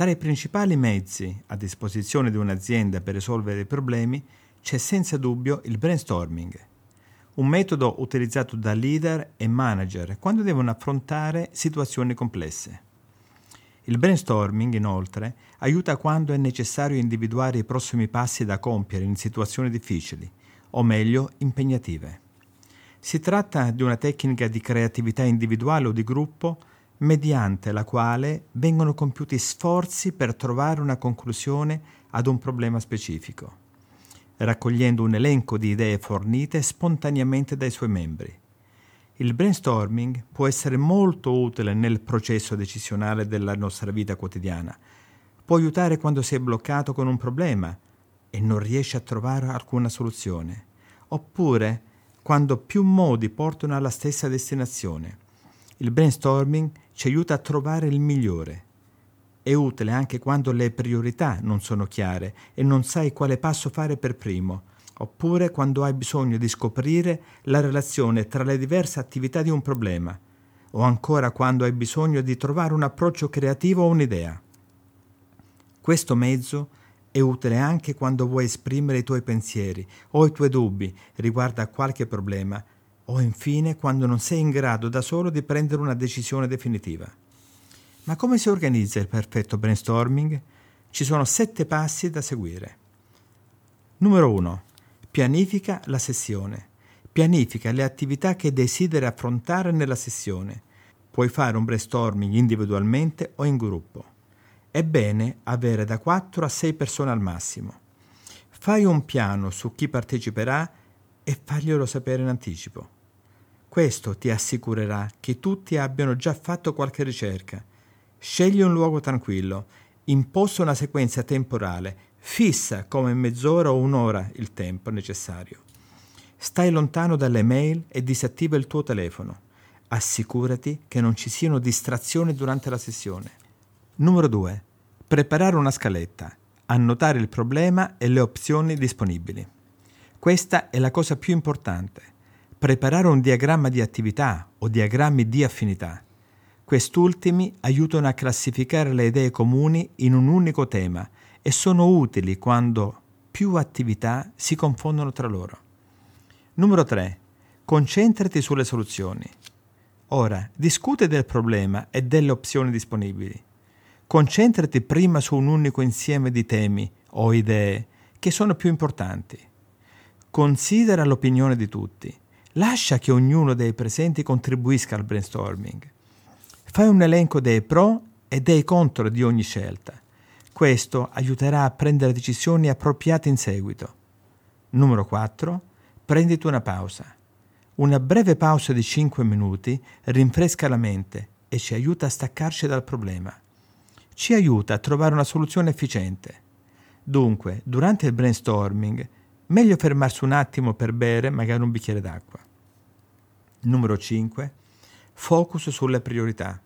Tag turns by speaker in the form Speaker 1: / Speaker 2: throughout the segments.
Speaker 1: Tra i principali mezzi a disposizione di un'azienda per risolvere i problemi c'è senza dubbio il brainstorming, un metodo utilizzato da leader e manager quando devono affrontare situazioni complesse. Il brainstorming, inoltre, aiuta quando è necessario individuare i prossimi passi da compiere in situazioni difficili, o meglio, impegnative. Si tratta di una tecnica di creatività individuale o di gruppo mediante la quale vengono compiuti sforzi per trovare una conclusione ad un problema specifico, raccogliendo un elenco di idee fornite spontaneamente dai suoi membri. Il brainstorming può essere molto utile nel processo decisionale della nostra vita quotidiana. Può aiutare quando sei bloccato con un problema e non riesci a trovare alcuna soluzione, oppure quando più modi portano alla stessa destinazione. Il brainstorming ci aiuta a trovare il migliore. È utile anche quando le priorità non sono chiare e non sai quale passo fare per primo, oppure quando hai bisogno di scoprire la relazione tra le diverse attività di un problema, o ancora quando hai bisogno di trovare un approccio creativo o un'idea. Questo mezzo è utile anche quando vuoi esprimere i tuoi pensieri o i tuoi dubbi riguardo a qualche problema o infine quando non sei in grado da solo di prendere una decisione definitiva. Ma come si organizza il perfetto brainstorming? Ci sono sette passi da seguire. Numero 1. Pianifica la sessione. Pianifica le attività che desideri affrontare nella sessione. Puoi fare un brainstorming individualmente o in gruppo. È bene avere da 4 a 6 persone al massimo. Fai un piano su chi parteciperà e faglielo sapere in anticipo. Questo ti assicurerà che tutti abbiano già fatto qualche ricerca. Scegli un luogo tranquillo, imposta una sequenza temporale, fissa come mezz'ora o un'ora il tempo necessario. Stai lontano dalle mail e disattiva il tuo telefono. Assicurati che non ci siano distrazioni durante la sessione. Numero 2. Preparare una scaletta. Annotare il problema e le opzioni disponibili. Questa è la cosa più importante preparare un diagramma di attività o diagrammi di affinità. Quest'ultimi aiutano a classificare le idee comuni in un unico tema e sono utili quando più attività si confondono tra loro. Numero 3. Concentrati sulle soluzioni. Ora, discute del problema e delle opzioni disponibili. Concentrati prima su un unico insieme di temi o idee che sono più importanti. Considera l'opinione di tutti Lascia che ognuno dei presenti contribuisca al brainstorming. Fai un elenco dei pro e dei contro di ogni scelta. Questo aiuterà a prendere decisioni appropriate in seguito. Numero 4. Prenditi una pausa. Una breve pausa di 5 minuti rinfresca la mente e ci aiuta a staccarci dal problema. Ci aiuta a trovare una soluzione efficiente. Dunque, durante il brainstorming, meglio fermarsi un attimo per bere magari un bicchiere d'acqua. Numero 5. Focus sulle priorità.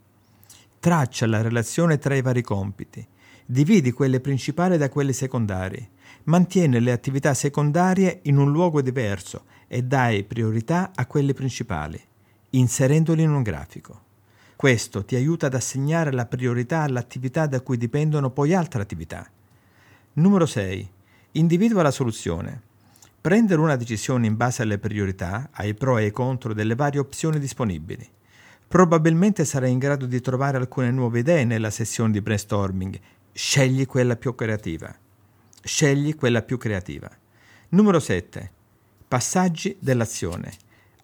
Speaker 1: Traccia la relazione tra i vari compiti. Dividi quelle principali da quelle secondarie. Mantieni le attività secondarie in un luogo diverso e dai priorità a quelle principali, inserendoli in un grafico. Questo ti aiuta ad assegnare la priorità all'attività da cui dipendono poi altre attività. Numero 6. Individua la soluzione. Prendere una decisione in base alle priorità, ai pro e ai contro delle varie opzioni disponibili. Probabilmente sarai in grado di trovare alcune nuove idee nella sessione di brainstorming. Scegli quella più creativa. Scegli quella più creativa. Numero 7. Passaggi dell'azione.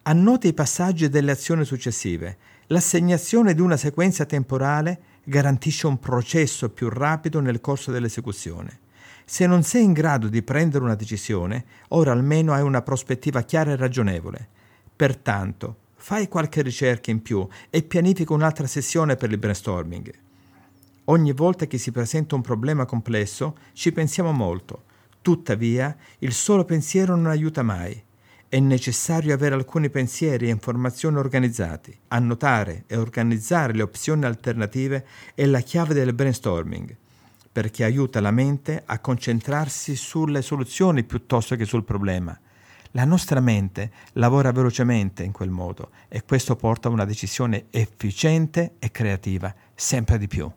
Speaker 1: Annota i passaggi delle azioni successive. L'assegnazione di una sequenza temporale garantisce un processo più rapido nel corso dell'esecuzione. Se non sei in grado di prendere una decisione, ora almeno hai una prospettiva chiara e ragionevole. Pertanto, fai qualche ricerca in più e pianifica un'altra sessione per il brainstorming. Ogni volta che si presenta un problema complesso ci pensiamo molto, tuttavia il solo pensiero non aiuta mai. È necessario avere alcuni pensieri e informazioni organizzati. Annotare e organizzare le opzioni alternative è la chiave del brainstorming perché aiuta la mente a concentrarsi sulle soluzioni piuttosto che sul problema. La nostra mente lavora velocemente in quel modo e questo porta a una decisione efficiente e creativa, sempre di più.